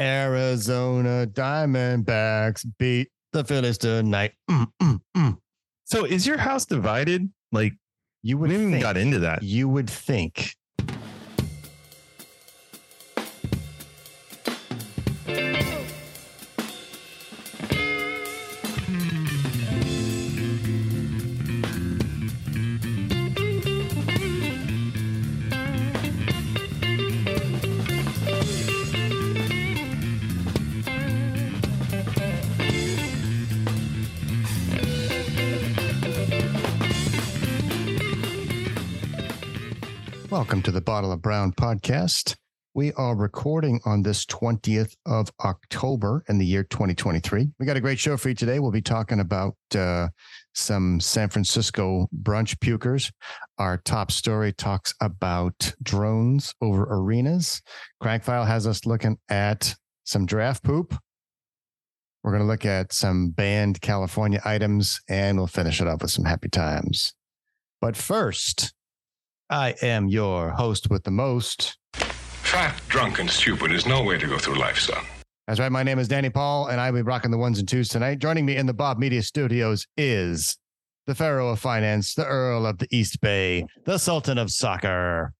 Arizona Diamondbacks beat the Phillies tonight. Mm, mm, mm. So is your house divided? Like You would haven't even think, got into that. you would think. Welcome to the Bottle of Brown podcast. We are recording on this 20th of October in the year 2023. We got a great show for you today. We'll be talking about uh, some San Francisco brunch pukers. Our top story talks about drones over arenas. Crankfile has us looking at some draft poop. We're going to look at some banned California items and we'll finish it up with some happy times. But first, I am your host with the most. Fat, drunk, and stupid is no way to go through life, son. That's right. My name is Danny Paul, and I'll be rocking the ones and twos tonight. Joining me in the Bob Media Studios is the Pharaoh of Finance, the Earl of the East Bay, the Sultan of Soccer.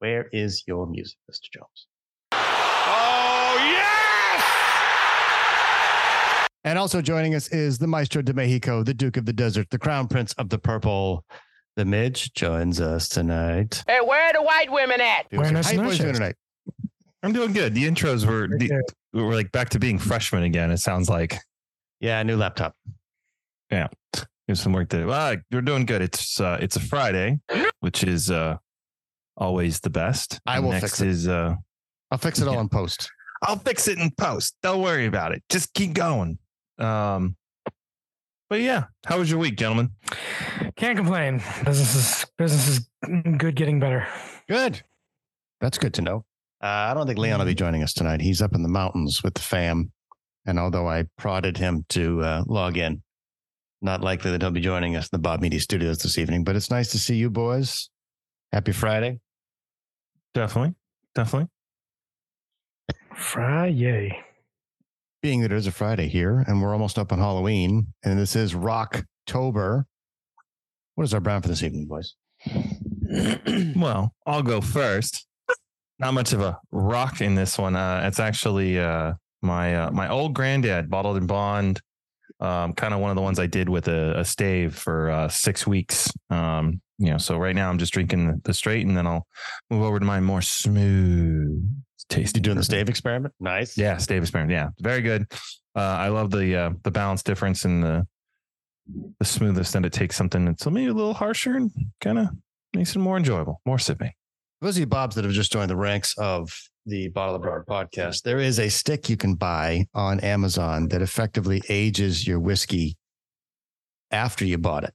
Where is your music, Mr. Jones? Oh, yes! And also joining us is the Maestro de Mexico, the Duke of the Desert, the Crown Prince of the Purple. The Midge joins us tonight. Hey, where are the white women at? Buenos How you boys doing tonight? I'm doing good. The intros were the, we're like back to being freshmen again. It sounds like Yeah, new laptop. Yeah, there's some work to do. Well, we're doing good. It's uh, it's a Friday, which is uh, always the best. I And will Next fix it. is uh, I'll fix it all Yeah. in post. I'll fix it in post. Don't worry about it. Just keep going. Um, but yeah, how was your week, gentlemen? Can't complain. Business is business is good, getting better. Good. That's good to know. Uh, I don't think Leon will be joining us tonight. He's up in the mountains with the fam. And although I prodded him to uh, log in, not likely that he'll be joining us in the Bob Media Studios this evening. But it's nice to see you boys. Happy Friday. Definitely, definitely. Friday. Being that it is a Friday here and we're almost up on Halloween, and this is Rocktober. What is our brand for this evening, boys? Well, I'll go first. Not much of a rock in this one. Uh, it's actually uh, my uh, my Old Grand-Dad bottled in bond. Um, kind of one of the ones I did with a, a stave for uh, six weeks. Um, you know, so right now I'm just drinking the, the straight, and then I'll move over to my more smooth tasty. You doing the bourbon. stave experiment? Nice. Yeah, stave experiment. Yeah, very good. Uh, I love the uh, the balance difference and the the smoothness that it takes something that's maybe a little harsher and kind of makes it more enjoyable, more sipping. Those of you Bobs that have just joined the ranks of the Bottle of Brown podcast, there is a stick you can buy on Amazon that effectively ages your whiskey after you bought it.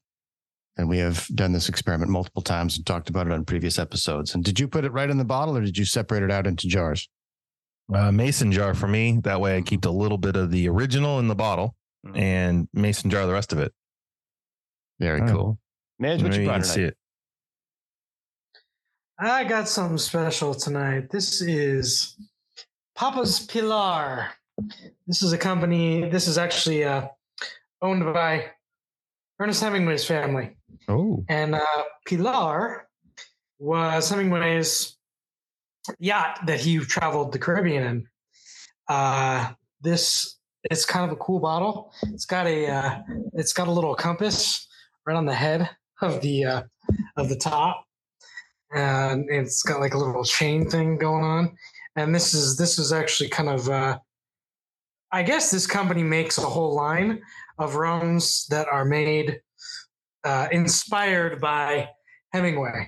And we have done this experiment multiple times and talked about it on previous episodes. And did you put it right in the bottle or did you separate it out into jars? Uh, mason jar for me. That way I keep a little bit of the original in the bottle Mhm. and mason jar the rest of it. Very Oh. cool. Midge, what Maybe you you brought can see it. I got something special tonight. This is Papa's Pilar. This is a company. This is actually uh, owned by Ernest Hemingway's family, Oh, and uh, Pilar was Hemingway's yacht that he traveled the Caribbean in. Uh, this it's kind of a cool bottle. It's got a uh, it's got a little compass right on the head of the uh, of the top and it's got like a little chain thing going on and this is this is actually kind of uh i guess this company makes a whole line of rums that are made uh inspired by hemingway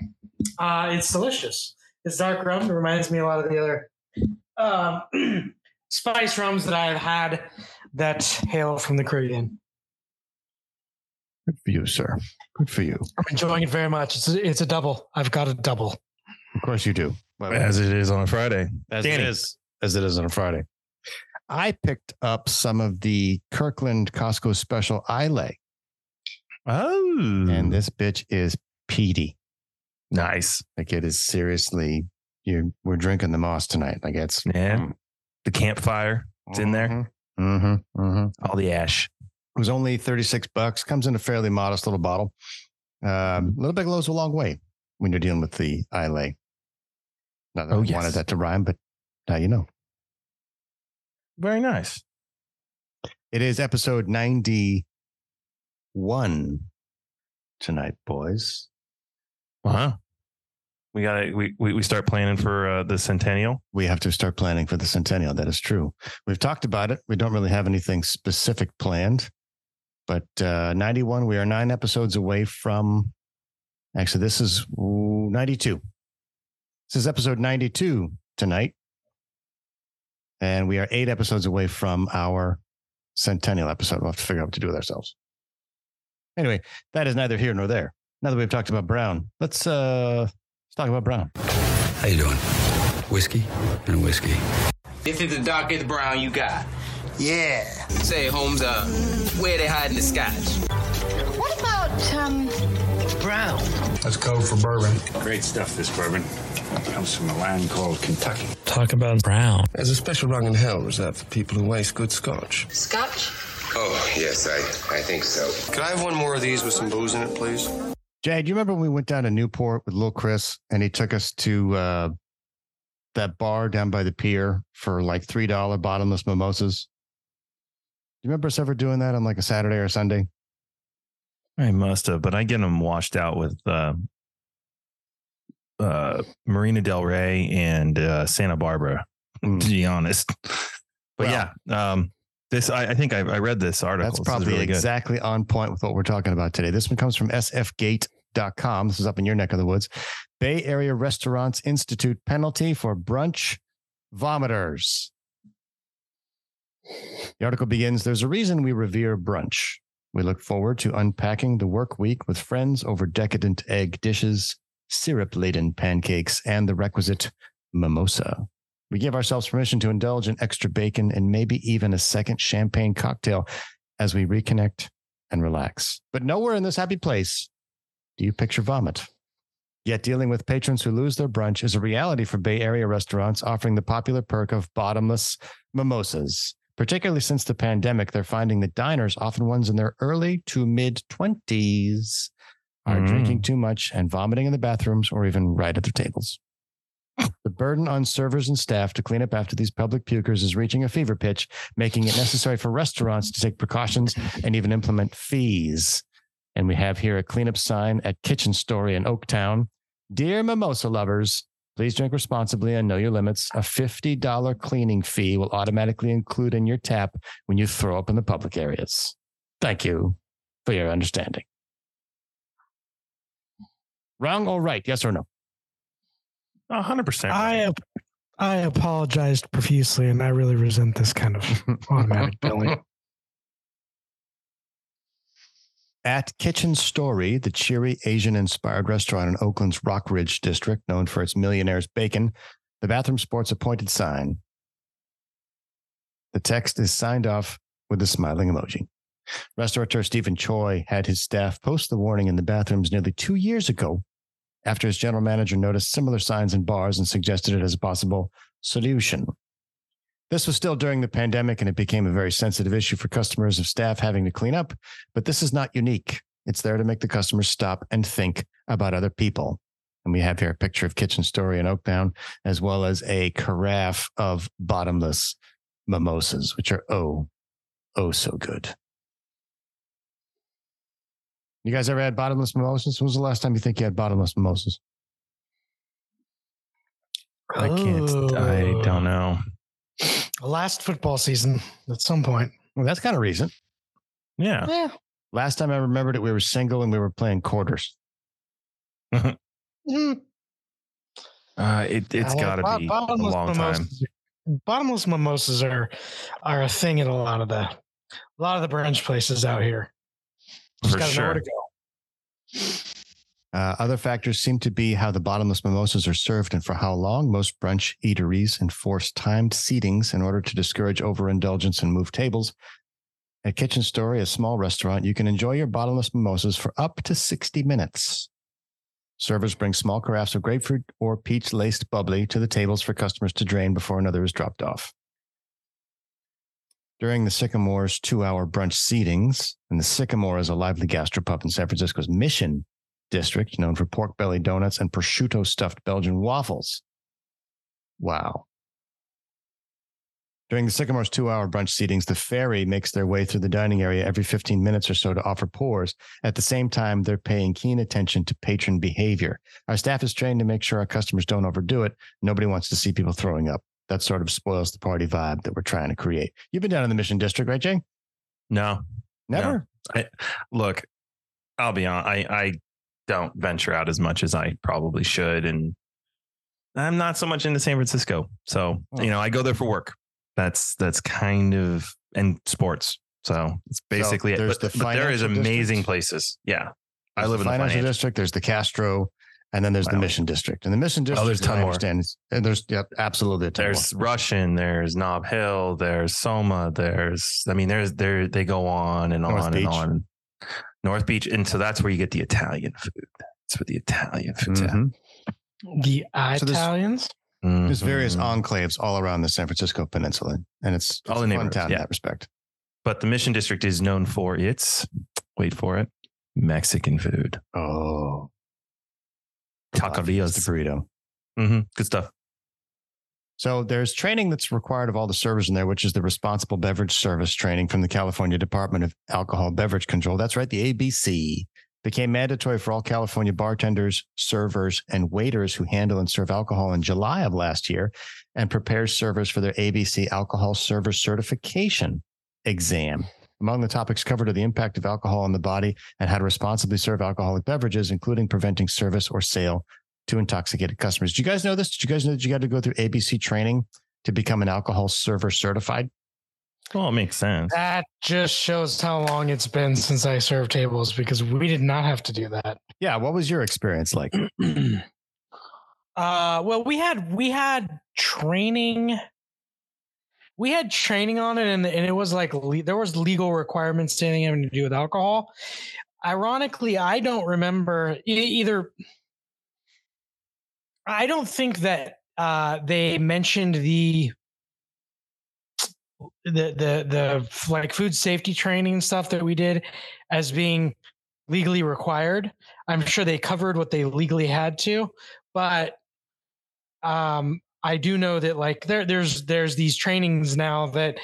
uh it's delicious it's dark rum it reminds me a lot of the other um spice rums that i've had that hail from the caribbean good for you, sir. Good for you. i'm enjoying it very much it's a, it's a double i've got a double Of course you do. As it is on a Friday. as Danny. it is as it is on a Friday. I picked up some of the Kirkland Costco Special Islay, Oh, and this bitch is peaty. nice. Like it is seriously You we're drinking the moss tonight. Like it's Yeah. The campfire. It's in there. Mm-hmm, mm-hmm. All the ash. It was only 36 bucks. Comes in a fairly modest little bottle. Um, a little bit goes a long way when you're dealing with the Islay. Not that Oh, I yes. wanted that to rhyme, but now you know. Very nice. It is episode 91 tonight, boys. Wow. We got to we, we we start planning for uh, the centennial. We have to start planning for the centennial. That is true. We've talked about it. We don't really have anything specific planned, but uh, 91, we are nine episodes away from. Actually, this is 92. This is episode 92 tonight. And we are eight episodes away from our centennial episode. We'll have to figure out what to do with ourselves. Anyway, that is neither here nor there. Now that we've talked about Brown, let's uh let's talk about Brown. How you doing? Whiskey and whiskey. This is the darkest brown you got. Yeah. Say, Holmes, uh, where they hiding the scotch? What about, um, Brown. That's code for bourbon. Great stuff, this bourbon. Comes from a land called Kentucky. Talk about Brown. There's a special rung in hell reserved for people who waste good scotch. scotch? Oh, yes, I, I think so. Could I have one more of these with some booze in it, please? Jay, do you remember when we went down to Newport with Lil Chris and he took us to uh, that bar down by the pier for like three dollar bottomless mimosas? Do you remember us ever doing that on like a Saturday or Sunday? I must have, but I get them washed out with uh, uh, Marina Del Rey and uh, Santa Barbara. Mm. To be honest, but Well- yeah, um, this I, I think I, I read this article. That's probably really good. exactly on point with what we're talking about today. This one comes from sfgate.com. This is up in your neck of the woods. Bay Area Restaurants Institute penalty for brunch vomiters. The article begins There's a reason we revere brunch. We look forward to unpacking the work week with friends over decadent egg dishes, syrup laden pancakes, and the requisite mimosa. We give ourselves permission to indulge in extra bacon and maybe even a second champagne cocktail as we reconnect and relax. But nowhere in this happy place do you picture vomit. Yet dealing with patrons who lose their brunch is a reality for Bay Area restaurants offering the popular perk of bottomless mimosas. Particularly since the pandemic, they're finding that diners, often ones in their early to mid 20s, are Mm. drinking too much and vomiting in the bathrooms or even right at their tables. The burden on servers and staff to clean up after these public pukers is reaching a fever pitch, making it necessary for restaurants to take precautions and even implement fees. And we have here a cleanup sign at Kitchen Story in Oaktown. Dear mimosa lovers, please drink responsibly and know your limits. A $50 cleaning fee will automatically include in your tap when you throw up in the public areas. Thank you for your understanding. Wrong or right? Yes or no? A hundred percent. I ap- I apologized profusely, and I really resent this kind of automatic billing. At Kitchen Story, the cheery Asian inspired restaurant in Oakland's Rockridge district, known for its millionaire's bacon, the bathroom sports a pointed sign. The text is signed off with a smiling emoji. Restaurateur Stephen Choi had his staff post the warning in the bathrooms nearly two years ago after his general manager noticed similar signs in bars and suggested it as a possible solution. This was still during the pandemic and it became a very sensitive issue for customers of staff having to clean up, but this is not unique. It's there to make the customers stop and think about other people. And we have here a picture of Kitchen Story in Oaktown, as well as a carafe of bottomless mimosas, which are oh, oh so good. You guys ever had bottomless mimosas? When was the last time you think you had bottomless mimosas? I can't. I don't know. Last football season, at some point. Well, that's kind of recent. Yeah. Yeah. Last time I remembered it, we were single and we were playing quarters. Mm, Uh, it, it's got to be a bottomless long time. Bottomless mimosas are are a thing at a lot of the a lot of the brunch places out here. Just For gotta know where sure. to go. Uh, other factors seem to be how the bottomless mimosas are served and for how long. Most brunch eateries enforce timed seatings in order to discourage overindulgence and move tables. At Kitchen Story, a small restaurant, you can enjoy your bottomless mimosas for up to 60 minutes. Servers bring small carafes of grapefruit or peach laced bubbly to the tables for customers to drain before another is dropped off. During the Sycamore's two hour brunch seatings, and the Sycamore is a lively gastropub in San Francisco's Mission District, known for pork belly donuts and prosciutto stuffed Belgian waffles. Wow. During the Sycamore's two hour brunch seatings, the fairy makes their way through the dining area every 15 minutes or so to offer pours. At the same time, they're paying keen attention to patron behavior. Our staff is trained to make sure our customers don't overdo it. Nobody wants to see people throwing up. That sort of spoils the party vibe that we're trying to create. You've been down in the Mission District, right, Jay? No, Never? No. I, look, I'll be honest. I, I don't venture out as much as I probably should. And I'm not so much into San Francisco. So, Oh. you know, I go there for work. That's, that's kind of, and sports. So it's basically it. there's But, the but there is amazing places. Yeah. I There's live in the financial. district. There's the Castro, and then there's the Mission District. And the Mission District, Oh, there's a as ton I more. understand, is- and there's yep, absolutely a ton There's more. Russian, there's Nob Hill, there's Soma, there's I mean, there's there they go on and North on Beach. and on. North Beach. And so that's where you get the Italian food. That's where the Italian food. at. Mhm. The So there's- Italians. There's various enclaves all around the San Francisco Peninsula, and it's, it's All the a fun town yeah. in that respect. but the Mission District is known for its wait for it Mexican food. Oh, the Taquerias. burrito. hmm Good stuff. So there's training that's required of all the servers in there, which is the responsible beverage service training from the California Department of Alcohol Beverage Control. That's right, the ABC became mandatory for all California bartenders, servers, and waiters who handle and serve alcohol in July of last year and prepares servers for their ABC alcohol server certification exam. Among the topics covered are the impact of alcohol on the body and how to responsibly serve alcoholic beverages, including preventing service or sale to intoxicated customers. Do you guys know this? Did you guys know that you got to go through ABC training to become an alcohol server certified? Well, it makes sense. That just shows how long it's been since I served tables because we did not have to do that. Yeah. What was your experience like? uh well we had we had training we had training on it and, and it was like le- there was legal requirements to anything having to do with alcohol. Ironically i don't remember e- either. I don't think that uh they mentioned the the the the like food safety training and stuff that we did as being legally required. I'm sure they covered what they legally had to but um i do know that like there there's there's these trainings now that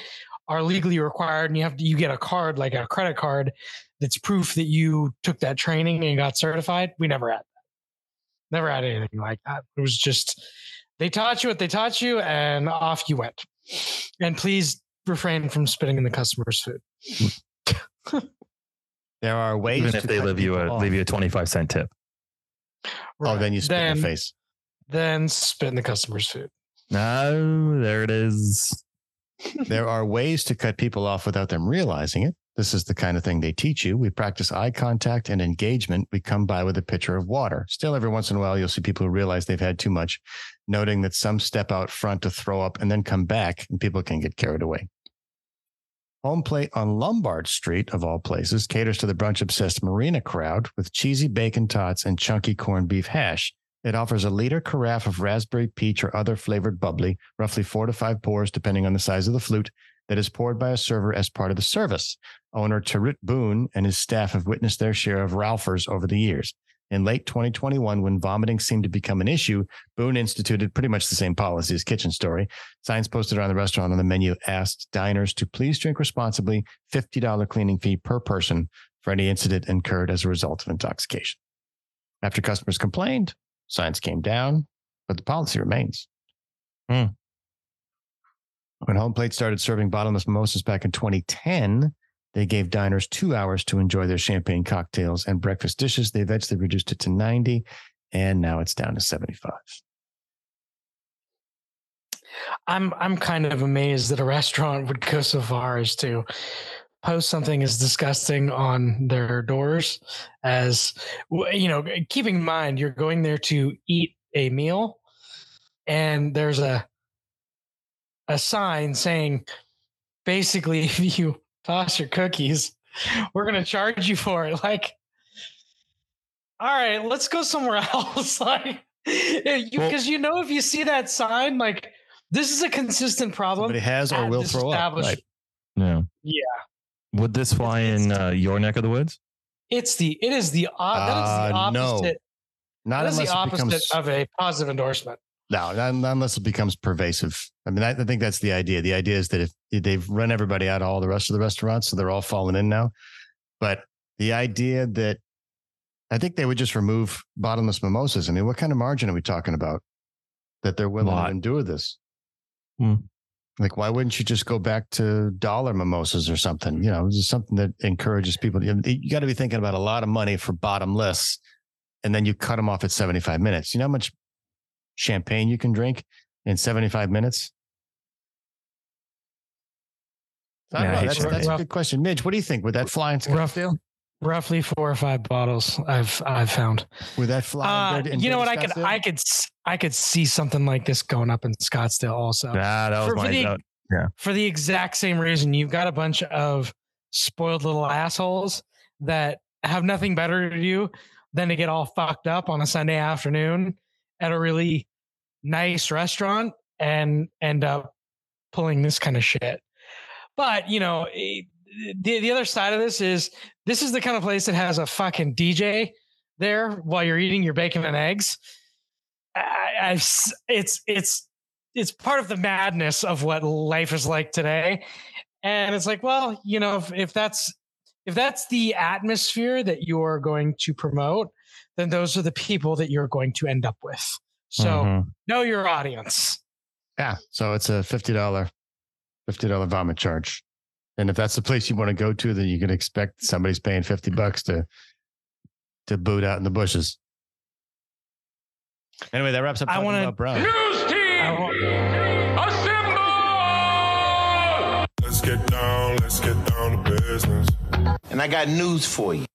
are legally required and you have to you get a card like a credit card that's proof that you took that training and got certified we never had that never had anything like that it was just they taught you what they taught you and off you went and please refrain from spitting in the customer's food There are ways Even to if they cut leave you a off. leave you a twenty five cent tip. Oh, then you spit in the face. Then spit in the customer's food No, there it is. there are ways to cut people off without them realizing it. This is the kind of thing they teach you. We practice eye contact and engagement. We come by with a pitcher of water. Still, every once in a while, you'll see people who realize they've had too much, noting that some step out front to throw up and then come back, and people can get carried away. Home Plate on Lombard Street, of all places, caters to the brunch obsessed marina crowd with cheesy bacon tots and chunky corned beef hash. It offers a liter carafe of raspberry, peach, or other flavored bubbly, roughly four to five pours, depending on the size of the flute, that is poured by a server as part of the service. Owner Tarut Boone and his staff have witnessed their share of Ralphers over the years. In late 2021, when vomiting seemed to become an issue, Boone instituted pretty much the same policy as Kitchen Story. Signs posted around the restaurant on the menu asked diners to please drink responsibly, $50 cleaning fee per person for any incident incurred as a result of intoxication. After customers complained, signs came down, but the policy remains. Hmm. When Home Plate started serving bottomless mimosas back in 2010, they gave diners two hours to enjoy their champagne cocktails and breakfast dishes. They eventually reduced it to 90, and now it's down to 75. I'm I'm kind of amazed that a restaurant would go so far as to post something as disgusting on their doors as you know keeping in mind you're going there to eat a meal and there's a a sign saying basically if you toss your cookies we're going to charge you for it like all right, let's go somewhere else. like, because you, Well- you know, if you see that sign, like this is a consistent problem. it has or will throw up. Right. Yeah. Yeah, Would this fly in uh, your neck of the woods? it's the it is the uh, that is the Uh, no. opposite. Not that is unless the it opposite becomes of a positive endorsement. no, not, not unless it becomes pervasive. I mean, I, I think that's the idea. The idea is that if they've run everybody out of all the rest of the restaurants, so they're all falling in now. But the idea that I think they would just remove bottomless mimosas. I mean, what kind of margin are we talking about that they're willing Lot. to endure this? Hmm. Like, why wouldn't you just go back to dollar mimosas or something? You know, this is something that encourages people. You, you got to be thinking about a lot of money for bottomless, and then you cut them off at 75 minutes. You know how much champagne you can drink in 75 minutes? I don't Yeah, know. That's, that's a good question. Midge, what do you think? Would that fly in Rough- Scottsdale? Roughly four or five bottles I've I've found. Would that fly? Uh, you know what? I could I could I could see something like this going up in Scottsdale also. Ah, that was For- for my the- note. for the exact same reason. You've got a bunch of spoiled little assholes that have nothing better to do than to get all fucked up on a Sunday afternoon at a really nice restaurant and end up pulling this kind of shit. But, you know, eh, the, the other side of this is this is the kind of place that has a fucking DJ there while you're eating your bacon and eggs. I, I've, it's, it's, it's part of the madness of what life is like today and it's like well you know if, if that's if that's the atmosphere that you're going to promote then those are the people that you're going to end up with so Mhm. know your audience Yeah. So it's a fifty dollar, fifty dollar vomit charge. And if that's the place you want to go to, then you can expect somebody's paying fifty bucks to to boot out in the bushes. Anyway, that wraps up. I wanna- about Brown. I won't- Let's get down, let's get down to business. And I got news for you.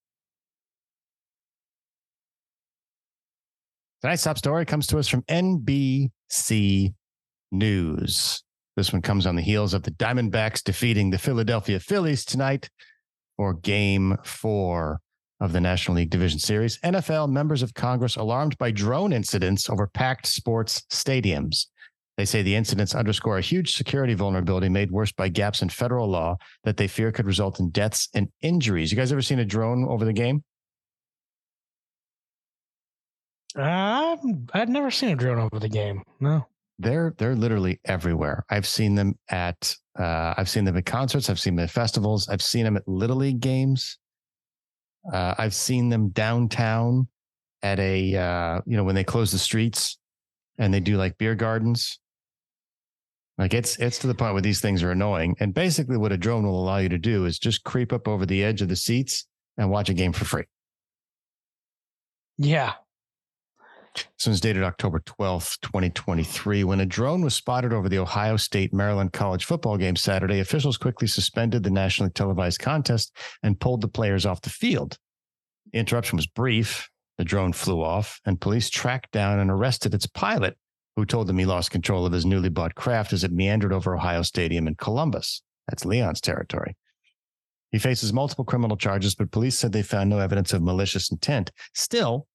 Tonight's top story comes to us from NBC News. This one comes on the heels of the Diamondbacks defeating the Philadelphia Phillies tonight for game four of the National League Division Series. NFL members of Congress alarmed by drone incidents over packed sports stadiums. They say the incidents underscore a huge security vulnerability made worse by gaps in federal law that they fear could result in deaths and injuries. You guys ever seen a drone over the game? uh, i've never seen a drone over the game no they're they're literally everywhere. I've seen them at uh, I've seen them at concerts. I've seen them at festivals. I've seen them at little league games. Uh, I've seen them downtown at a uh, you know when they close the streets and they do like beer gardens. Like it's it's to the point where these things are annoying. And basically, what a drone will allow you to do is just creep up over the edge of the seats and watch a game for free. yeah This one's dated October 12th, 2023. When a drone was spotted over the Ohio State Maryland college football game Saturday, officials quickly suspended the nationally televised contest and pulled the players off the field. The interruption was brief. The drone flew off, and police tracked down and arrested its pilot, who told them he lost control of his newly bought craft as it meandered over Ohio Stadium in Columbus. That's Leon's territory. He faces multiple criminal charges, but police said they found no evidence of malicious intent. Still,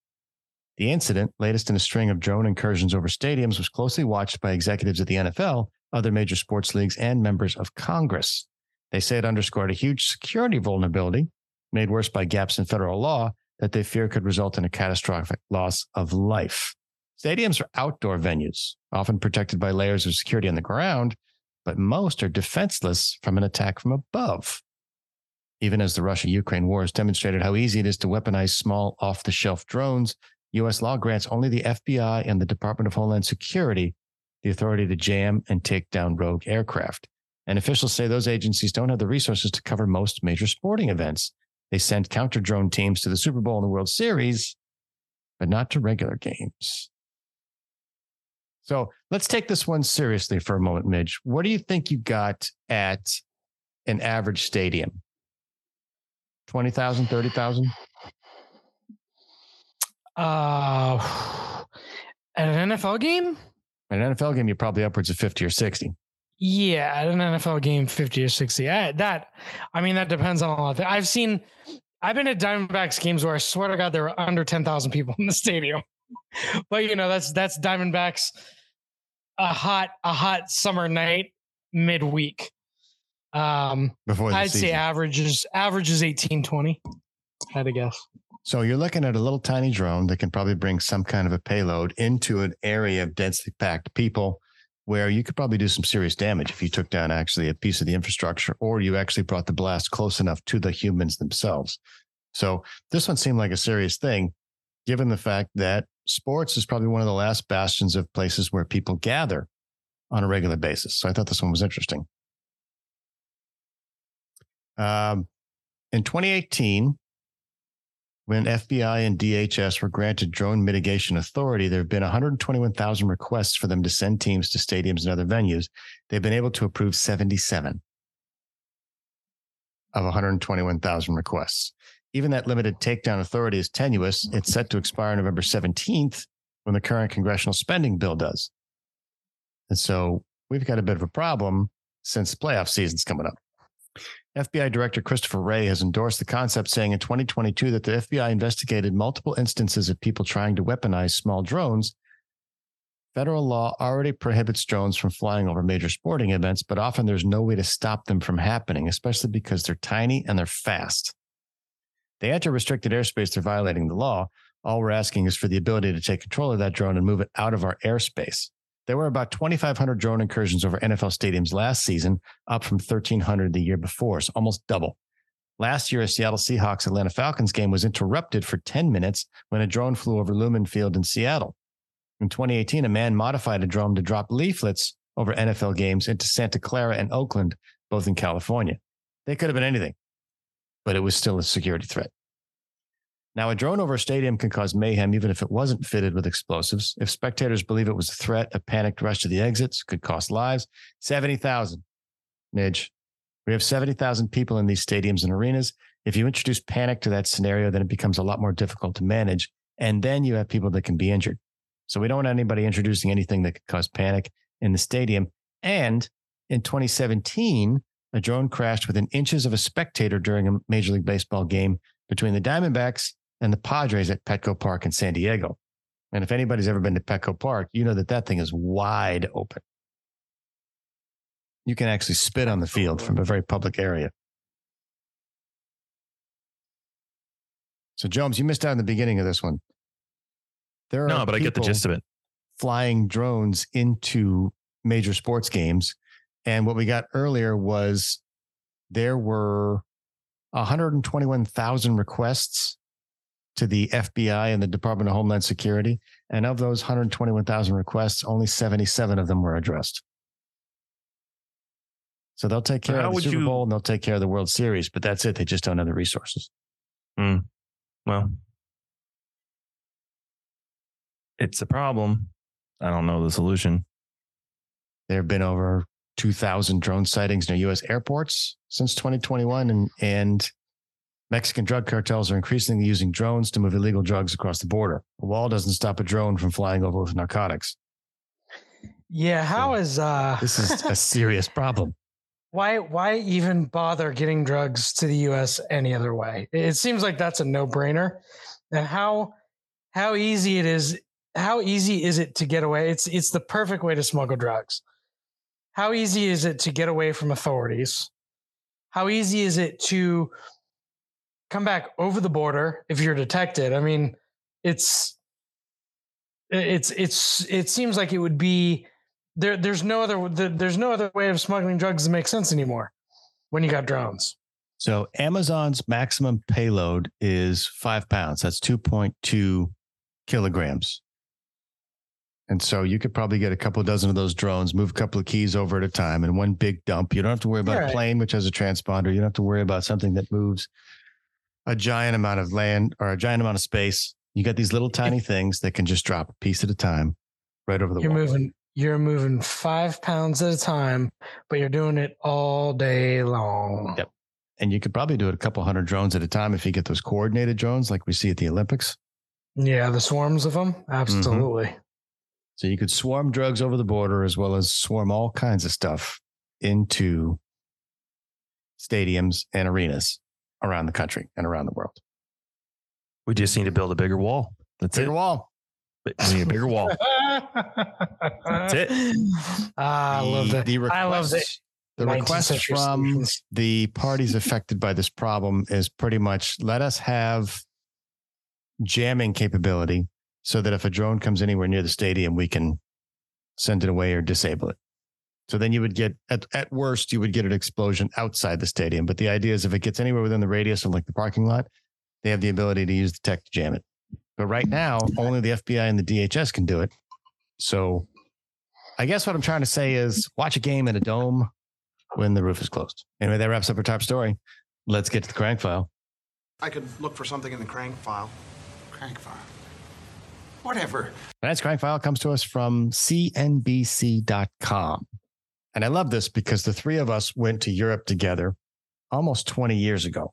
the incident, latest in a string of drone incursions over stadiums, was closely watched by executives at the NFL, other major sports leagues, and members of Congress. They say it underscored a huge security vulnerability made worse by gaps in federal law that they fear could result in a catastrophic loss of life. Stadiums are outdoor venues, often protected by layers of security on the ground, but most are defenseless from an attack from above. Even as the Russia Ukraine war has demonstrated how easy it is to weaponize small off the shelf drones, U.S. law grants only the FBI and the Department of Homeland Security the authority to jam and take down rogue aircraft. And officials say those agencies don't have the resources to cover most major sporting events. They send counter drone teams to the Super Bowl and the World Series, but not to regular games. So let's take this one seriously for a moment, Midge. What do you think you got at an average stadium? 20,000, 30,000? Uh at an nfl game At an NFL game, you're probably upwards of 50 or 60. Yeah, at an NFL game, fifty or sixty. I, that, I mean, that depends on a lot. Of. I've seen, I've been at Diamondbacks games where I swear to God there were under ten thousand people in the stadium. but you know that's that's Diamondbacks a hot a hot summer night midweek. Um, Before I'd say season. averages averages eighteen twenty. Had to guess. So you're looking at a little tiny drone that can probably bring some kind of a payload into an area of densely packed people where you could probably do some serious damage if you took down actually a piece of the infrastructure or you actually brought the blast close enough to the humans themselves. So this one seemed like a serious thing, given the fact that sports is probably one of the last bastions of places where people gather on a regular basis. So I thought this one was interesting. Um, in 2018, when FBI and DHS were granted drone mitigation authority, there have been 121,000 requests for them to send teams to stadiums and other venues. They've been able to approve 77 of 121,000 requests. Even that limited takedown authority is tenuous. It's set to expire November 17th when the current congressional spending bill does. And so we've got a bit of a problem since playoff season's coming up. FBI Director Christopher Wray has endorsed the concept, saying in 2022 that the FBI investigated multiple instances of people trying to weaponize small drones. Federal law already prohibits drones from flying over major sporting events, but often there's no way to stop them from happening, especially because they're tiny and they're fast. They enter restricted airspace, they're violating the law. All we're asking is for the ability to take control of that drone and move it out of our airspace. There were about 2,500 drone incursions over NFL stadiums last season, up from 1,300 the year before, so almost double. Last year, a Seattle Seahawks Atlanta Falcons game was interrupted for 10 minutes when a drone flew over Lumen Field in Seattle. In 2018, a man modified a drone to drop leaflets over NFL games into Santa Clara and Oakland, both in California. They could have been anything, but it was still a security threat. Now, a drone over a stadium can cause mayhem even if it wasn't fitted with explosives. If spectators believe it was a threat, a panicked rush to the exits could cost lives. 70,000. Midge, we have 70,000 people in these stadiums and arenas. If you introduce panic to that scenario, then it becomes a lot more difficult to manage. And then you have people that can be injured. So we don't want anybody introducing anything that could cause panic in the stadium. And in 2017, a drone crashed within inches of a spectator during a Major League Baseball game between the Diamondbacks and the Padres at Petco Park in San Diego. And if anybody's ever been to Petco Park, you know that that thing is wide open. You can actually spit on the field from a very public area. So, Jones, you missed out in the beginning of this one. There are No, but I get the gist of it. Flying drones into major sports games. And what we got earlier was there were 121,000 requests to the FBI and the Department of Homeland Security. And of those 121,000 requests, only 77 of them were addressed. So they'll take care How of the Super you- Bowl and they'll take care of the World Series, but that's it. They just don't have the resources. Hmm, well, it's a problem. I don't know the solution. There have been over 2,000 drone sightings near U.S. airports since 2021, and, and Mexican drug cartels are increasingly using drones to move illegal drugs across the border. A wall doesn't stop a drone from flying over with narcotics. Yeah, how is uh This is a serious problem. why why even bother getting drugs to the US any other way? It seems like that's a no-brainer. And how how easy it is how easy is it to get away? It's it's the perfect way to smuggle drugs. How easy is it to get away from authorities? How easy is it to come back over the border if you're detected? I mean, it's it's it's it seems like it would be there there's no other there's no other way of smuggling drugs that makes sense anymore when you got drones. So Amazon's maximum payload is five pounds. That's 2.2 kilograms. And so you could probably get a couple dozen of those drones, move a couple of keys over at a time in one big dump. You don't have to worry about Right. a plane, which has a transponder. You don't have to worry about something that moves a giant amount of land or a giant amount of space. You got these little tiny things that can just drop a piece at a time right over the You're wall. moving you're moving five pounds at a time, but you're doing it all day long. Yep. And you could probably do it a couple hundred drones at a time if you get those coordinated drones like we see at the Olympics. Yeah, the swarms of them. Mm-hmm. Absolutely. So you could swarm drugs over the border as well as swarm all kinds of stuff into stadiums and arenas. Around the country and around the world. We just need to build a bigger wall. That's Bigger it. wall. We need a bigger wall. That's it. Ah, I love that. the I love that. request, the 19th request from the parties affected by this problem is pretty much let us have jamming capability so that if a drone comes anywhere near the stadium, we can send it away or disable it. So then you would get at, at worst, you would get an explosion outside the stadium. But the idea is if it gets anywhere within the radius of like the parking lot, they have the ability to use the tech to jam it. But right now, only the FBI and the DHS can do it. So I guess what I'm trying to say is watch a game in a dome when the roof is closed. Anyway, that wraps up our top story. Let's get to the crank file. I could look for something in the crank file. Crank file. Whatever. Tonight's crank file comes to us from CNBC.com. And I love this because the three of us went to Europe together almost 20 years ago.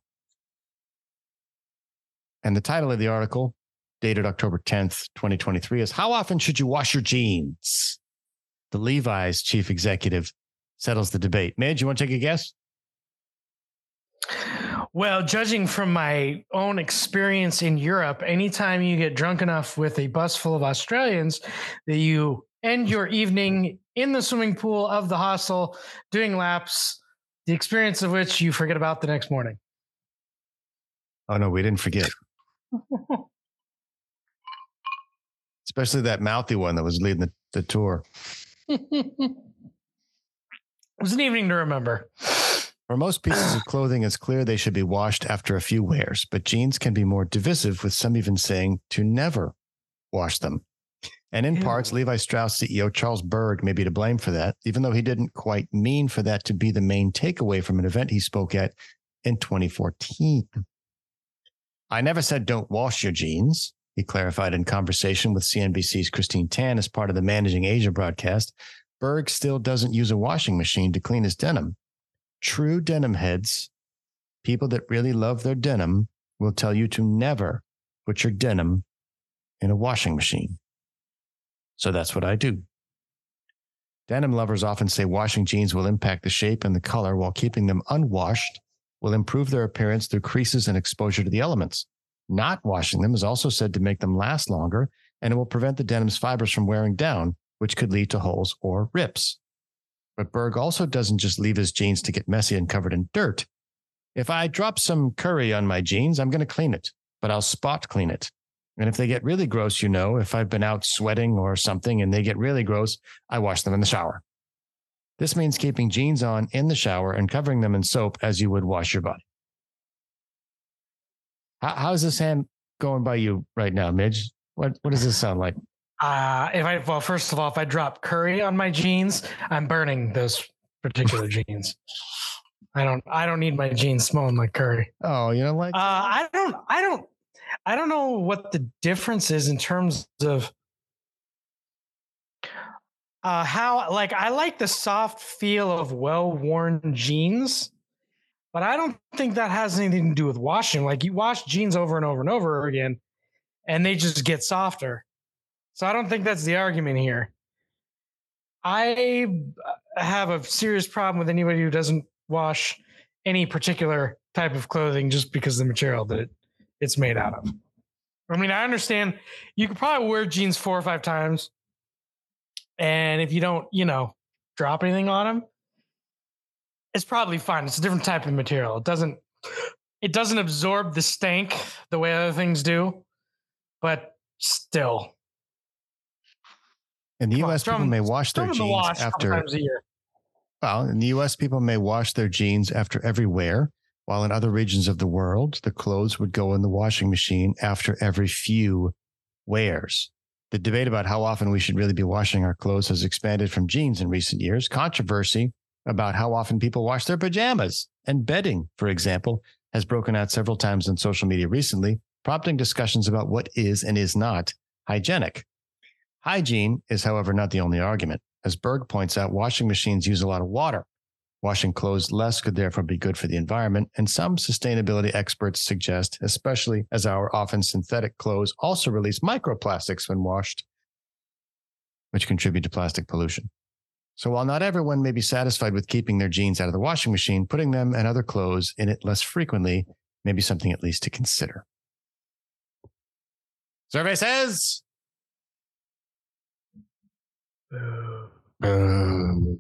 And the title of the article, dated October 10th, 2023, is How Often Should You Wash Your Jeans? The Levi's chief executive settles the debate. Midge, you want to take a guess? Well, judging from my own experience in Europe, anytime you get drunk enough with a bus full of Australians that you end your evening in the swimming pool of the hostel doing laps, the experience of which you forget about the next morning. Oh, no, we didn't forget. Especially that mouthy one that was leading the, the tour. it was an evening to remember. For most pieces of clothing, it's clear they should be washed after a few wears, but jeans can be more divisive, with some even saying to never wash them. And in parts, Levi Strauss CEO Charles Bergh may be to blame for that, even though he didn't quite mean for that to be the main takeaway from an event he spoke at in 2014. I never said don't wash your jeans, he clarified in conversation with CNBC's Christine Tan as part of the Managing Asia broadcast. Bergh still doesn't use a washing machine to clean his denim. True denim heads, people that really love their denim, will tell you to never put your denim in a washing machine. So that's what I do. Denim lovers often say washing jeans will impact the shape and the color, while keeping them unwashed will improve their appearance through creases and exposure to the elements. Not washing them is also said to make them last longer, and it will prevent the denim's fibers from wearing down, which could lead to holes or rips. But Bergh also doesn't just leave his jeans to get messy and covered in dirt. If I drop some curry on my jeans, I'm going to clean it, but I'll spot clean it. And if they get really gross, you know, if I've been out sweating or something and they get really gross, I wash them in the shower. This means keeping jeans on in the shower and covering them in soap as you would wash your body. How, how's this hand going by you right now, Midge? What what does this sound like? Uh, if I well, first of all, if I drop curry on my jeans, I'm burning those particular jeans. I don't I don't need my jeans smelling like curry. Oh, you know, like uh, I don't I don't I don't know what the difference is in terms of uh, how like I like the soft feel of well-worn jeans, but I don't think that has anything to do with washing. Like you wash jeans over and over and over again, and they just get softer. So I don't think that's the argument here. I uh, have a serious problem with anybody who doesn't wash any particular type of clothing just because of the material that it, it's made out of. I mean, I understand you could probably wear jeans four or five times, and if you don't, you know, drop anything on them, it's probably fine. It's a different type of material. It doesn't it doesn't absorb the stank the way other things do, but still. In the U.S., people may wash their throw 'em the jeans wash after. Well, in the U.S., people may wash their jeans after every wear, while in other regions of the world, the clothes would go in the washing machine after every few wears. The debate about how often we should really be washing our clothes has expanded from jeans in recent years. Controversy about how often people wash their pajamas and bedding, for example, has broken out several times on social media recently, prompting discussions about what is and is not hygienic. Hygiene is, however, not the only argument. As Bergh points out, washing machines use a lot of water. Washing clothes less could therefore be good for the environment, and some sustainability experts suggest, especially as our often synthetic clothes also release microplastics when washed, which contribute to plastic pollution. So while not everyone may be satisfied with keeping their jeans out of the washing machine, putting them and other clothes in it less frequently may be something at least to consider. Survey says. Um,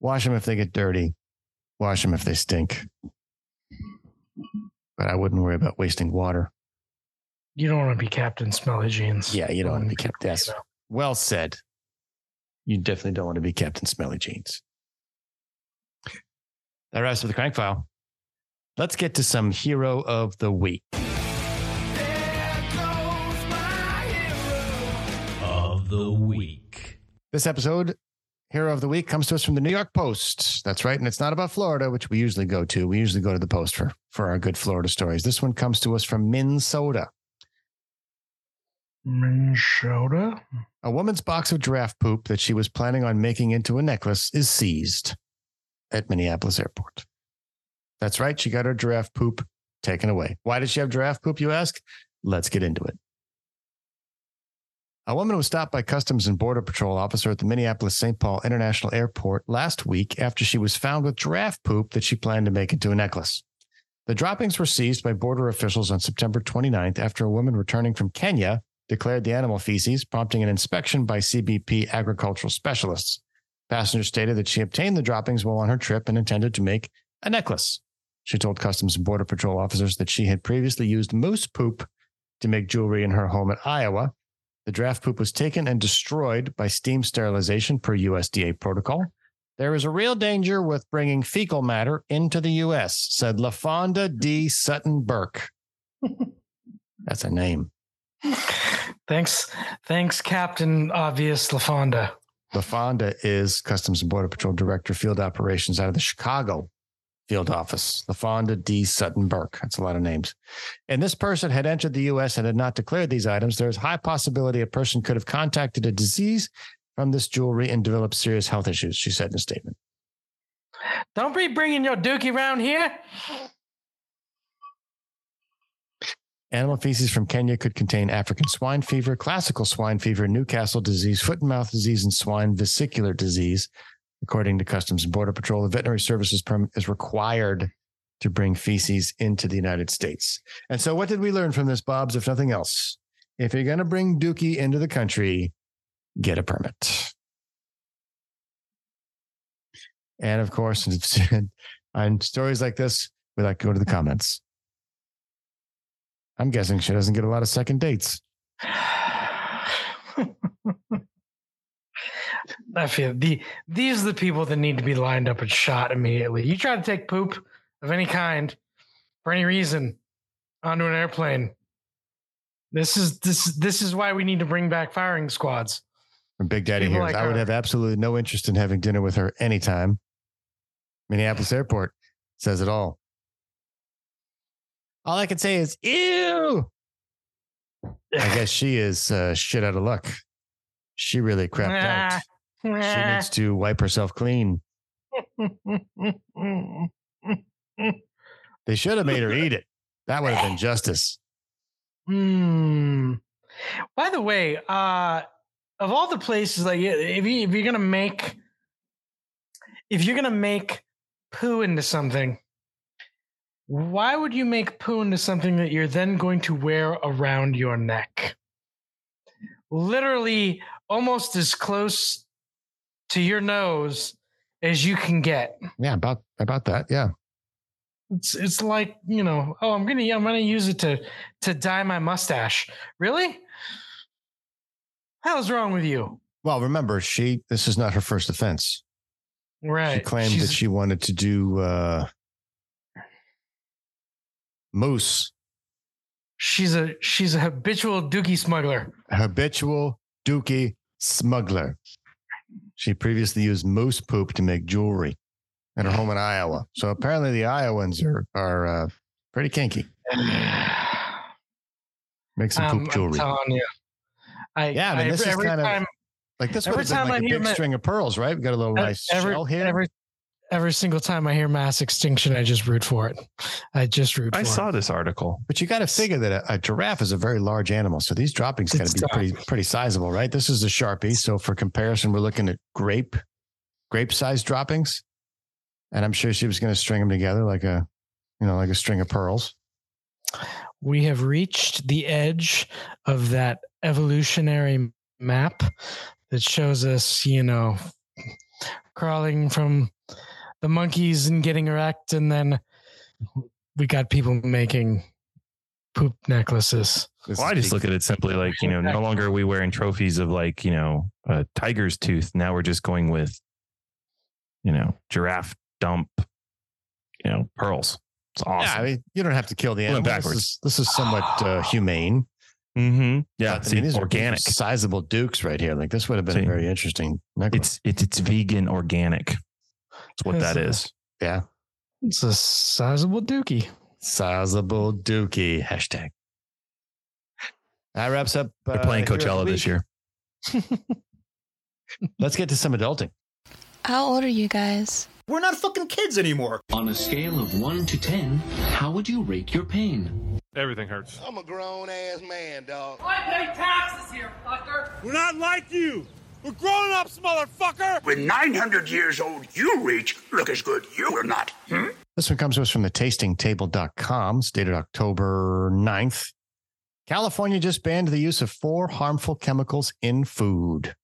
wash them if they get dirty. Wash them if they stink. But I wouldn't worry about wasting water. You don't want to be Captain Smelly Jeans. Yeah, you don't want to be Captain. Yes. Well said. You definitely don't want to be Captain Smelly Jeans. That wraps of the crank file. Let's get to some hero of the week. The week. This episode, Hero of the Week, comes to us from the New York Post. That's right. And it's not about Florida, which we usually go to. We usually go to the Post for, for our good Florida stories. This one comes to us from Minnesota. Minnesota? A woman's box of giraffe poop that she was planning on making into a necklace is seized at Minneapolis Airport. That's right. She got her giraffe poop taken away. Why did she have giraffe poop, you ask? Let's get into it. A woman was stopped by Customs and Border Patrol officer at the Minneapolis St. Paul International Airport last week after she was found with giraffe poop that she planned to make into a necklace. The droppings were seized by border officials on September 29th after a woman returning from Kenya declared the animal feces, prompting an inspection by CBP agricultural specialists. Passengers stated that she obtained the droppings while on her trip and intended to make a necklace. She told Customs and Border Patrol officers that she had previously used moose poop to make jewelry in her home in Iowa. The draft poop was taken and destroyed by steam sterilization per USDA protocol. There is a real danger with bringing fecal matter into the U.S., said LaFonda D. Sutton Burke. That's a name. Thanks, thanks, Captain Obvious LaFonda. LaFonda is Customs and Border Patrol Director, Field Operations out of the Chicago field office. LaFonda D. Sutton Burke. That's a lot of names. And this person had entered the U.S. and had not declared these items. There's high possibility a person could have contacted a disease from this jewelry and developed serious health issues, she said in a statement. Don't be bringing your dookie around here. Animal feces from Kenya could contain African swine fever, classical swine fever, Newcastle disease, foot and mouth disease, and swine vesicular disease. According to Customs and Border Patrol, the veterinary services permit is required to bring feces into the United States. And so, what did we learn from this, Bobs, if nothing else? If you're going to bring Dookie into the country, get a permit. And of course, on stories like this, we like to go to the comments. I'm guessing she doesn't get a lot of second dates. I feel the these are the people that need to be lined up and shot immediately. You try to take poop of any kind for any reason onto an airplane. This is this this is why we need to bring back firing squads. Big Daddy here, like I would have absolutely no interest in having dinner with her anytime. Minneapolis Airport says it all. All I can say is, ew. I guess she is uh, shit out of luck. She really crapped out. She needs to wipe herself clean. they should have made her eat it. That would have been justice. Hmm. By the way, uh, of all the places, like if you if you're gonna make if you're gonna make poo into something, why would you make poo into something that you're then going to wear around your neck? Literally almost as close to your nose as you can get. Yeah, about about that. Yeah. It's it's like, you know, oh, I'm gonna I'm gonna use it to to dye my mustache. Really? Hell's wrong with you? Well, remember, she this is not her first offense. Right. She claimed She's, that she wanted to do uh moose. She's a she's a habitual dookie smuggler. Habitual dookie smuggler. She previously used moose poop to make jewelry at her home in Iowa. So apparently the Iowans are are uh, pretty kinky. Make some poop um, jewelry. I, yeah, I mean, this I, is kind time, of like this would have been like a big my, string of pearls, right? We got a little nice every, shell here. Every, every single time I hear mass extinction, I just root for it. I just root. For it. I saw it. this article, but you got to figure that a, a, giraffe is a very large animal, so these droppings got to be pretty pretty sizable, right? This is a sharpie, so for comparison, we're looking at grape grape size droppings, and I'm sure she was going to string them together like a you know, like a string of pearls. We have reached the edge of that evolutionary map that shows us, you know, crawling from the monkeys and getting erect, and then we got people making poop necklaces. Well, I just look at it simply like, you know, no longer are we wearing trophies of like, you know, a tiger's tooth. Now we're just going with, you know, giraffe dump, you know, pearls. It's awesome. Yeah, I mean, you don't have to kill the Went animal. backwards. This is, this is somewhat uh, humane. Mm-hmm. Yeah, I see, mean, these organic. are sizable dukes right here. Like this would have been See. a very interesting necklace. It's it's it's vegan organic. That's what that is. yeah, It's a sizable dookie. sizable dookie hashtag. That wraps up. They're uh, playing Hero Coachella this year. Let's get to some adulting. How old are you guys? We're not fucking kids anymore. On a scale of 1 to 10, how would you rate your pain? Everything hurts. I'm a grown ass man, dog. I pay taxes here, fucker. We're not like you. We're grown ups, motherfucker. When 900 years old you reach, look as good you will not. Hmm? This one comes to us from the tastingtable.com, stated October 9th. California just banned the use of four harmful chemicals in food.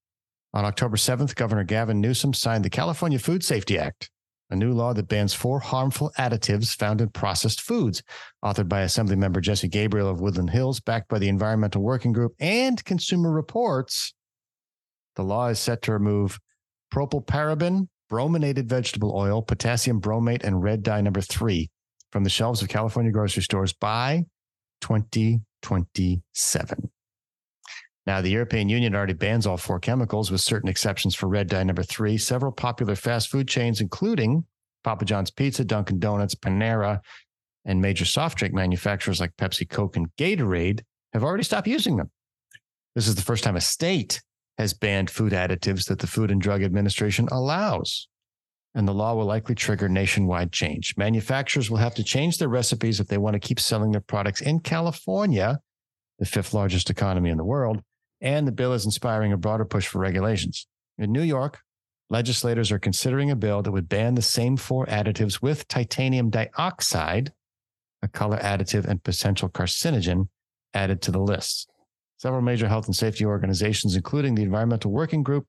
On October 7th, Governor Gavin Newsom signed the California Food Safety Act, a new law that bans four harmful additives found in processed foods, authored by Assemblymember Jesse Gabriel of Woodland Hills, backed by the Environmental Working Group and Consumer Reports. The law is set to remove propylparaben, brominated vegetable oil, potassium bromate, and red dye number three from the shelves of California grocery stores by 2027. Now, the European Union already bans all four chemicals with certain exceptions for red dye number three. Several popular fast food chains, including Papa John's Pizza, Dunkin' Donuts, Panera, and major soft drink manufacturers like Pepsi, Coke, and Gatorade, have already stopped using them. This is the first time a state has banned food additives that the Food and Drug Administration allows. And the law will likely trigger nationwide change. Manufacturers will have to change their recipes if they want to keep selling their products in California, the fifth largest economy in the world. And the bill is inspiring a broader push for regulations. In New York, legislators are considering a bill that would ban the same four additives with titanium dioxide, a color additive and potential carcinogen, added to the list. Several major health and safety organizations, including the Environmental Working Group,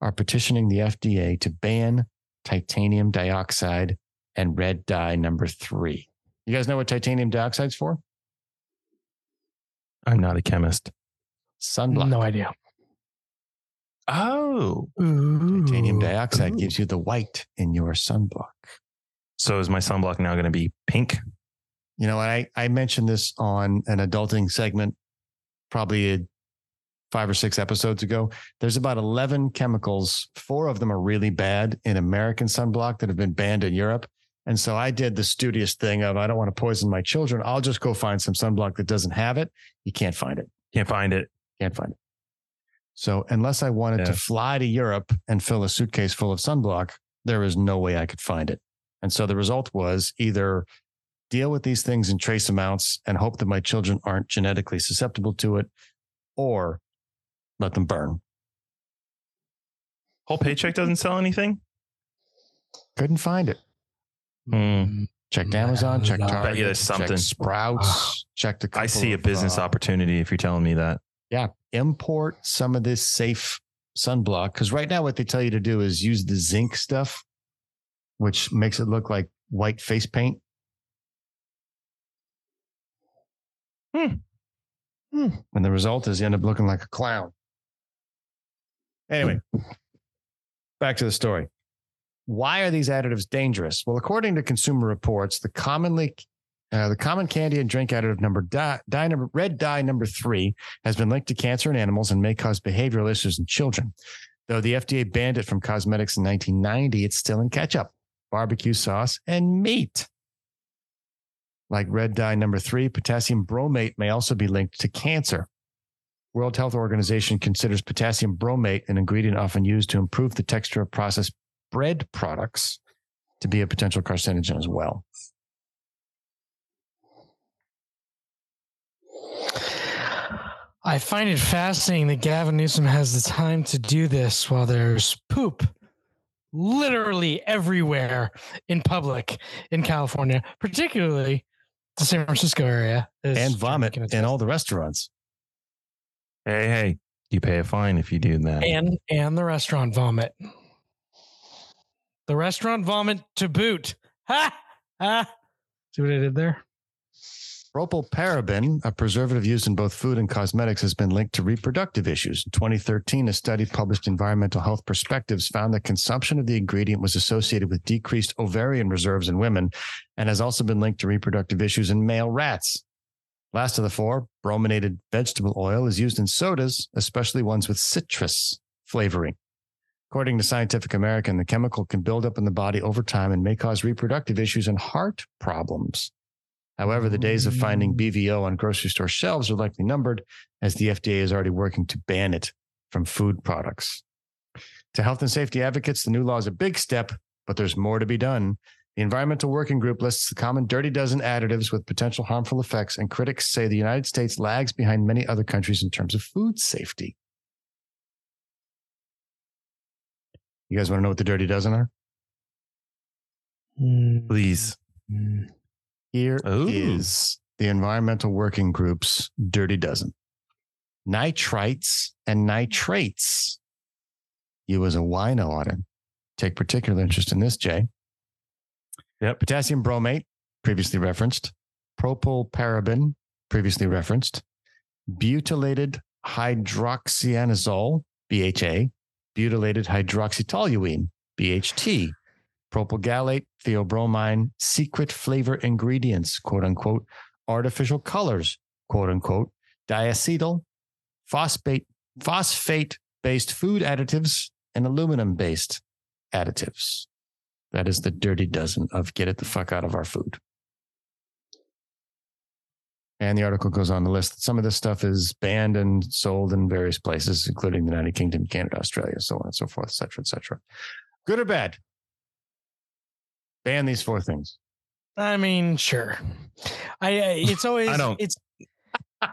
are petitioning the FDA to ban titanium dioxide and red dye number three. You guys know what titanium dioxide's for? I'm not a chemist. Sunblock. No idea. Oh. Titanium dioxide gives you the white in your sunblock. So is my sunblock now going to be pink? You know, I, I mentioned this on an adulting segment probably five or six episodes ago. There's about 11 chemicals. Four of them are really bad in American sunblock that have been banned in Europe. And so I did the studious thing of I don't want to poison my children. I'll just go find some sunblock that doesn't have it. You can't find it. Can't find it. Can't find it. So unless I wanted to fly to Europe and fill a suitcase full of sunblock, there is no way I could find it. And so the result was either deal with these things in trace amounts and hope that my children aren't genetically susceptible to it, or let them burn. Whole paycheck doesn't sell anything. Couldn't find it. Hmm. Checked Amazon, checked Bet you Target, there's something. checked Sprouts, checked a couple I see a of, business uh, opportunity if you're telling me that. Yeah, import some of this safe sunblock because right now what they tell you to do is use the zinc stuff, which makes it look like white face paint. Hmm. And the result is you end up looking like a clown. Anyway, back to the story. Why are these additives dangerous? Well, according to Consumer Reports, the commonly uh, the common candy and drink additive number dye, dye number red dye number three has been linked to cancer in animals and may cause behavioral issues in children. Though the FDA banned it from cosmetics in 1990, it's still in ketchup, barbecue sauce, and meat. Like red dye number three, potassium bromate may also be linked to cancer. World Health Organization considers potassium bromate an ingredient often used to improve the texture of processed bread products to be a potential carcinogen as well. I find it fascinating that Gavin Newsom has the time to do this while there's poop literally everywhere in public in California, particularly the San Francisco area. And vomit in all the restaurants. Hey, hey, you pay a fine if you do that. And and the restaurant vomit. The restaurant vomit to boot. Ha! Ha! See what I did there? Propylparaben, a preservative used in both food and cosmetics, has been linked to reproductive issues. In 2013, a study published in Environmental Health Perspectives found that consumption of the ingredient was associated with decreased ovarian reserves in women and has also been linked to reproductive issues in male rats. Last of the four, brominated vegetable oil is used in sodas, especially ones with citrus flavoring. According to Scientific American, the chemical can build up in the body over time and may cause reproductive issues and heart problems. However, the days of finding BVO on grocery store shelves are likely numbered as the FDA is already working to ban it from food products. To health and safety advocates, the new law is a big step, but there's more to be done. The Environmental Working Group lists the common dirty dozen additives with potential harmful effects, and critics say the United States lags behind many other countries in terms of food safety. You guys want to know what the dirty dozen are? Hmm. Please. Hmm. Here Ooh. is the Environmental Working Group's dirty dozen nitrites and nitrates. You, as a wino, to take particular interest in this, Jay. Yep. Potassium bromate, previously referenced. Propylparaben, previously referenced. Butylated hydroxyanisole, BHA. Butylated hydroxytoluene, BHT. Propyl gallate, theobromine, secret flavor ingredients, quote unquote, artificial colors, quote unquote, diacetyl, phosphate, phosphate based food additives, and aluminum based additives. That is the dirty dozen of get it the fuck out of our food. And the article goes on to list some of this stuff is banned and sold in various places, including the United Kingdom, Canada, Australia, so on and so forth, et cetera, et cetera. Good or bad? Ban these four things. I mean, sure. I, it's always I don't. it's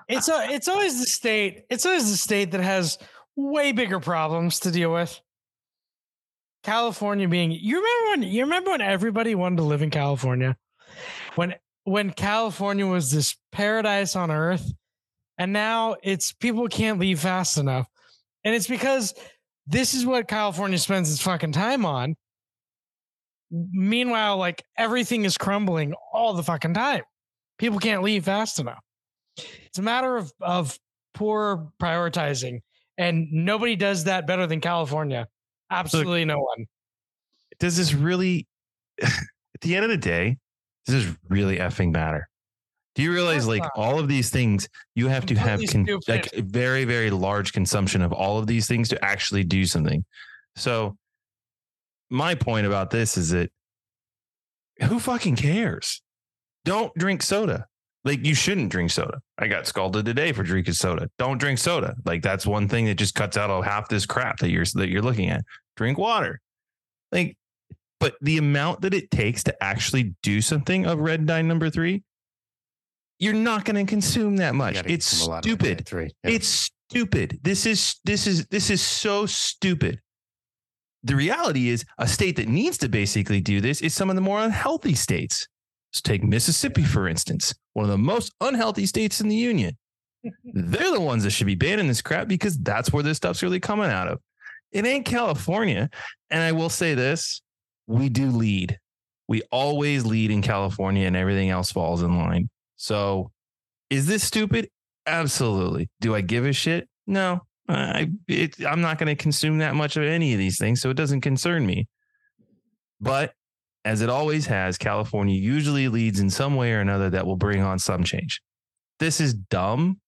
it's a, it's always the state. It's always the state that has way bigger problems to deal with. California being you remember when you remember when everybody wanted to live in California? When when California was this paradise on earth and now it's people can't leave fast enough. And it's because this is what California spends its fucking time on. Meanwhile, like everything is crumbling all the fucking time. People can't leave fast enough. It's a matter of of poor prioritizing, and nobody does that better than California. Absolutely no one. Does this really, at the end of the day, does this really effing matter? Do you realize, like, all of these things, you have to have con- like very, very large consumption of all of these things to actually do something. So, my point about this is that who fucking cares? Don't drink soda. Like, you shouldn't drink soda. I got scalded today for drinking soda. Don't drink soda. Like, that's one thing that just cuts out all half this crap that you're that you're looking at. Drink water. Like, but the amount that it takes to actually do something of red dye number three, you're not going to consume that much. It's consume a lot of stupid. Three. Yeah. It's stupid. This is this is this is so stupid. The reality is a state that needs to basically do this is some of the more unhealthy states. Let's take Mississippi, for instance, one of the most unhealthy states in the union. They're the ones that should be banning this crap because that's where this stuff's really coming out of. It ain't California. And I will say this we do lead. We always lead in California and everything else falls in line. So is this stupid? Absolutely. Do I give a shit? No. I it, I'm not going to consume that much of any of these things, so it doesn't concern me. But as it always has, California usually leads in some way or another that will bring on some change. This is dumb,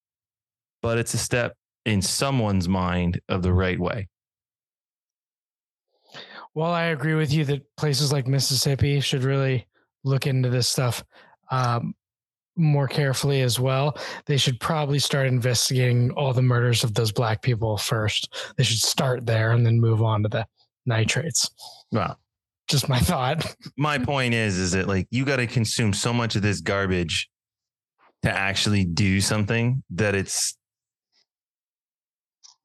but it's a step in someone's mind of the right way. Well, I agree with you that places like Mississippi should really look into this stuff um, more carefully as well. They should probably start investigating all the murders of those black people first. They should start there and then move on to the nitrates. Well, Just my thought. my point is, is that like you got to consume so much of this garbage to actually do something that it's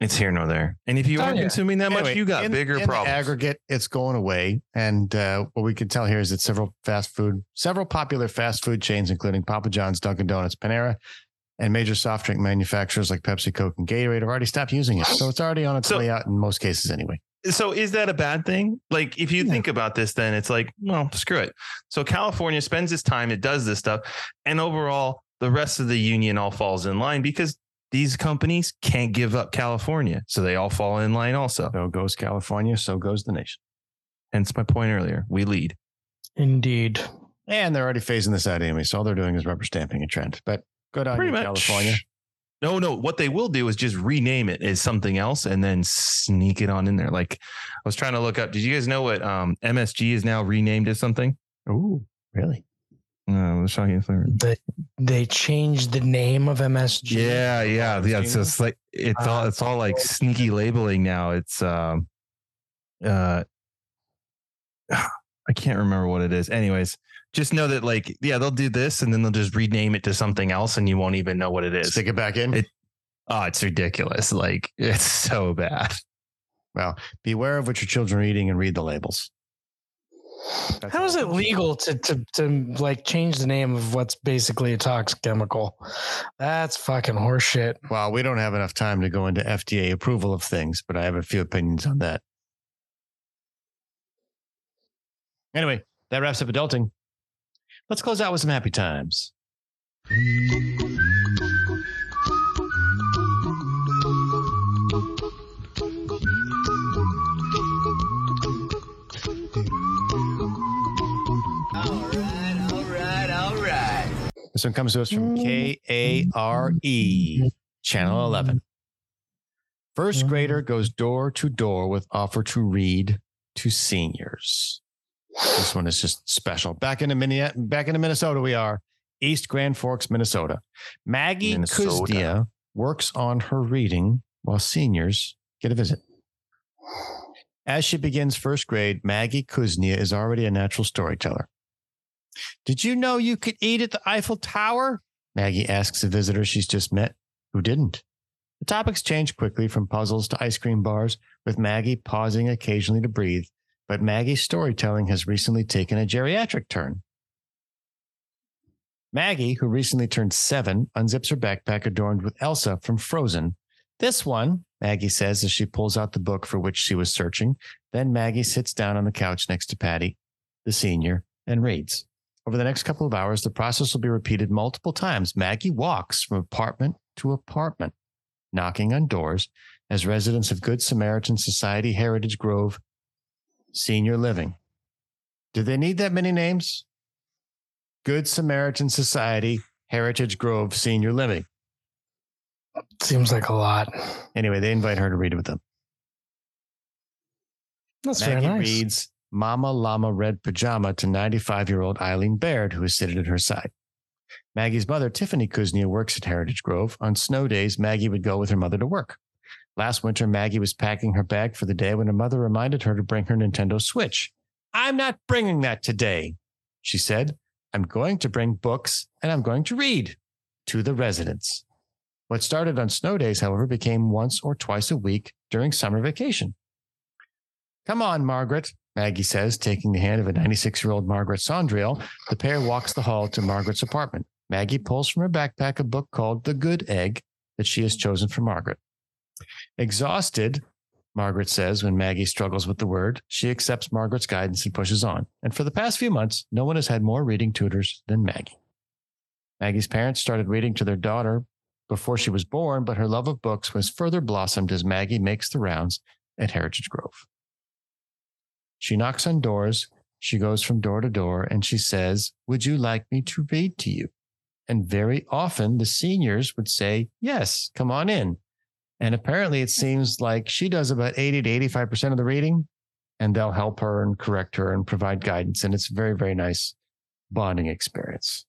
It's here nor there. And if you Oh, are yeah. consuming that Anyway, much, you got in- bigger in problems. aggregate, it's going away. And uh, what we can tell here is that several fast food, several popular fast food chains, including Papa John's, Dunkin' Donuts, Panera, and major soft drink manufacturers like Pepsi, Coke, and Gatorade have already stopped using it. So it's already on its So- way out in most cases anyway. so is that a bad thing? Like if you think about this, then it's like, well, screw it. So California spends its time, it does this stuff, and overall, the rest of the union all falls in line because these companies can't give up California, so they all fall in line also. So goes California, so goes the nation. Hence my point earlier: we lead. Indeed. And they're already phasing this out anyway. So all they're doing is rubber stamping a trend. But good on Pretty you, much. California. No, no. What they will do is just rename it as something else and then sneak it on in there. Like I was trying to look up. Did you guys know what um, MSG is now renamed as something? Ooh, really? No, shocking. They, they changed the name of MSG. Yeah, yeah, yeah. It's just like it's all it's all like sneaky labeling now. It's um uh I can't remember what it is. Anyways, just know that like yeah, they'll do this and then they'll just rename it to something else and you won't even know what it is. Stick it back in. It oh, it's ridiculous. Like it's so bad. Well, beware of what your children are eating and read the labels. That's How is it legal to, to to like change the name of what's basically a toxic chemical? That's fucking horseshit. Well, we don't have enough time to go into FDA approval of things, but I have a few opinions on that. Anyway, that wraps up adulting. Let's close out with some happy times. This one comes to us from mm. K A R E, Channel 11. First grader mm. goes door to door with offer to read to seniors. This one is just special. Back into Minneapolis, back into Minnesota, we are East Grand Forks, Minnesota. Maggie Minnesota. Kuznia works on her reading while seniors get a visit. As she begins first grade, Maggie Kuznia is already a natural storyteller. Did you know you could eat at the Eiffel Tower? Maggie asks a visitor she's just met who didn't. The topics change quickly from puzzles to ice cream bars, with Maggie pausing occasionally to breathe. But Maggie's storytelling has recently taken a geriatric turn. Maggie, who recently turned seven, unzips her backpack adorned with Elsa from Frozen. This one, Maggie says as she pulls out the book for which she was searching. Then Maggie sits down on the couch next to Patty, the senior, and reads. Over the next couple of hours, the process will be repeated multiple times. Maggie walks from apartment to apartment, knocking on doors as residents of Good Samaritan Society Heritage Grove Senior Living. Do they need that many names? Good Samaritan Society Heritage Grove Senior Living. Seems like a lot. Anyway, they invite her to read with them. That's Maggie very nice. reads Mama Llama Red Pajama to 95 year old Eileen Baird, who is seated at her side. Maggie's mother, Tiffany Kuznia, works at Heritage Grove. On snow days, Maggie would go with her mother to work. Last winter, Maggie was packing her bag for the day when her mother reminded her to bring her Nintendo Switch. I'm not bringing that today, she said. I'm going to bring books and I'm going to read to the residents. What started on snow days, however, became once or twice a week during summer vacation. Come on, Margaret, Maggie says, taking the hand of a 96 year old Margaret Sondriel. The pair walks the hall to Margaret's apartment. Maggie pulls from her backpack a book called The Good Egg that she has chosen for Margaret. Exhausted, Margaret says when Maggie struggles with the word, she accepts Margaret's guidance and pushes on. And for the past few months, no one has had more reading tutors than Maggie. Maggie's parents started reading to their daughter before she was born, but her love of books was further blossomed as Maggie makes the rounds at Heritage Grove. She knocks on doors. She goes from door to door and she says, Would you like me to read to you? And very often the seniors would say, Yes, come on in. And apparently it seems like she does about 80 to 85% of the reading and they'll help her and correct her and provide guidance. And it's a very, very nice bonding experience.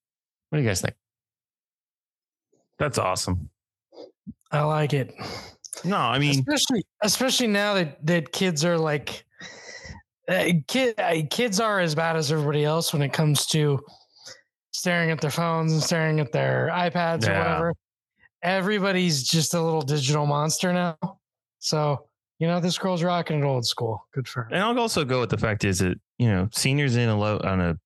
What do you guys think? That's awesome. I like it. No, I mean, especially especially now that that kids are like uh, kid uh, kids are as bad as everybody else when it comes to staring at their phones and staring at their iPads or whatever. Everybody's just a little digital monster now. So you know, this girl's rocking it old school. Good for her. And I'll also go with the fact is that you know seniors in a low on a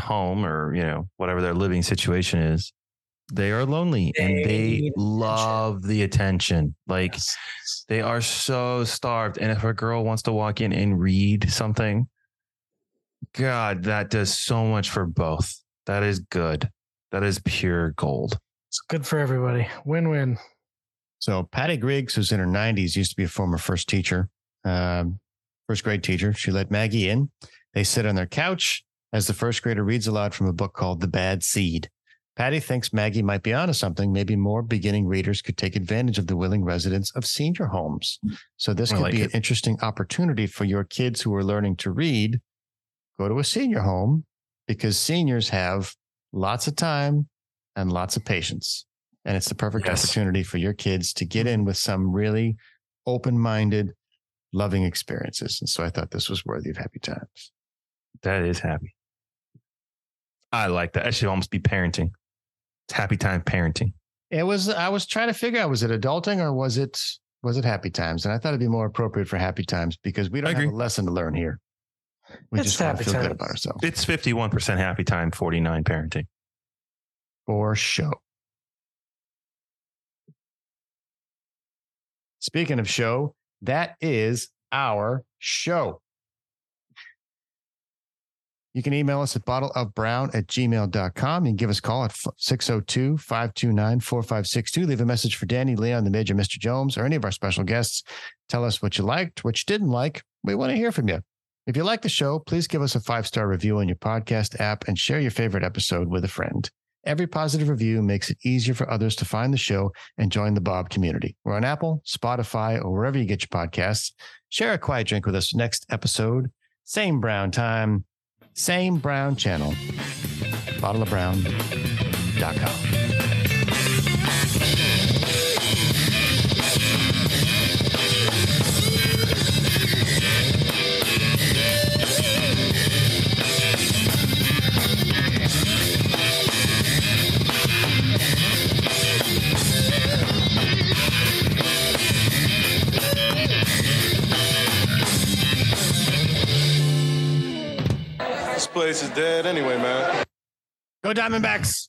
home or you know whatever their living situation is, they are lonely they and they love attention. the attention. Like yes. they are so starved. And if a girl wants to walk in and read something, God, that does so much for both. That is good. That is pure gold. It's good for everybody. Win win. So Patty Griggs, who's in her 90s, used to be a former first teacher, um, first grade teacher. She let Maggie in. They sit on their couch as the first grader reads aloud from a book called The Bad Seed. Patty thinks Maggie might be onto something. Maybe more beginning readers could take advantage of the willing residents of senior homes. So this could like be it. an interesting opportunity for your kids who are learning to read. Go to a senior home because seniors have lots of time and lots of patience. And it's the perfect yes. opportunity for your kids to get in mm-hmm. with some really open minded, loving experiences. And so I thought this was worthy of happy times. That is happy. I like that. That should almost be parenting. It's happy time parenting. It was. I was trying to figure out was it adulting or was it was it happy times? And I thought it'd be more appropriate for happy times because we don't have a lesson to learn here. We it's just want to feel good about ourselves. It's fifty one percent happy time, forty nine parenting. For show. Speaking of show, that is our show. You can email us at bottleofbrown at gmail.com. Can give us a call at 602 529 4562. Leave a message for Danny, Leon, the Major, Mr. Jones, or any of our special guests. Tell us what you liked, what you didn't like. We want to hear from you. If you like the show, please give us a five star review on your podcast app and share your favorite episode with a friend. Every positive review makes it easier for others to find the show and join the Bob community. We're on Apple, Spotify, or wherever you get your podcasts. Share a quiet drink with us next episode. Same brown time, same brown channel. Bottleofbrown.com. place is dead anyway, man. Go Diamondbacks.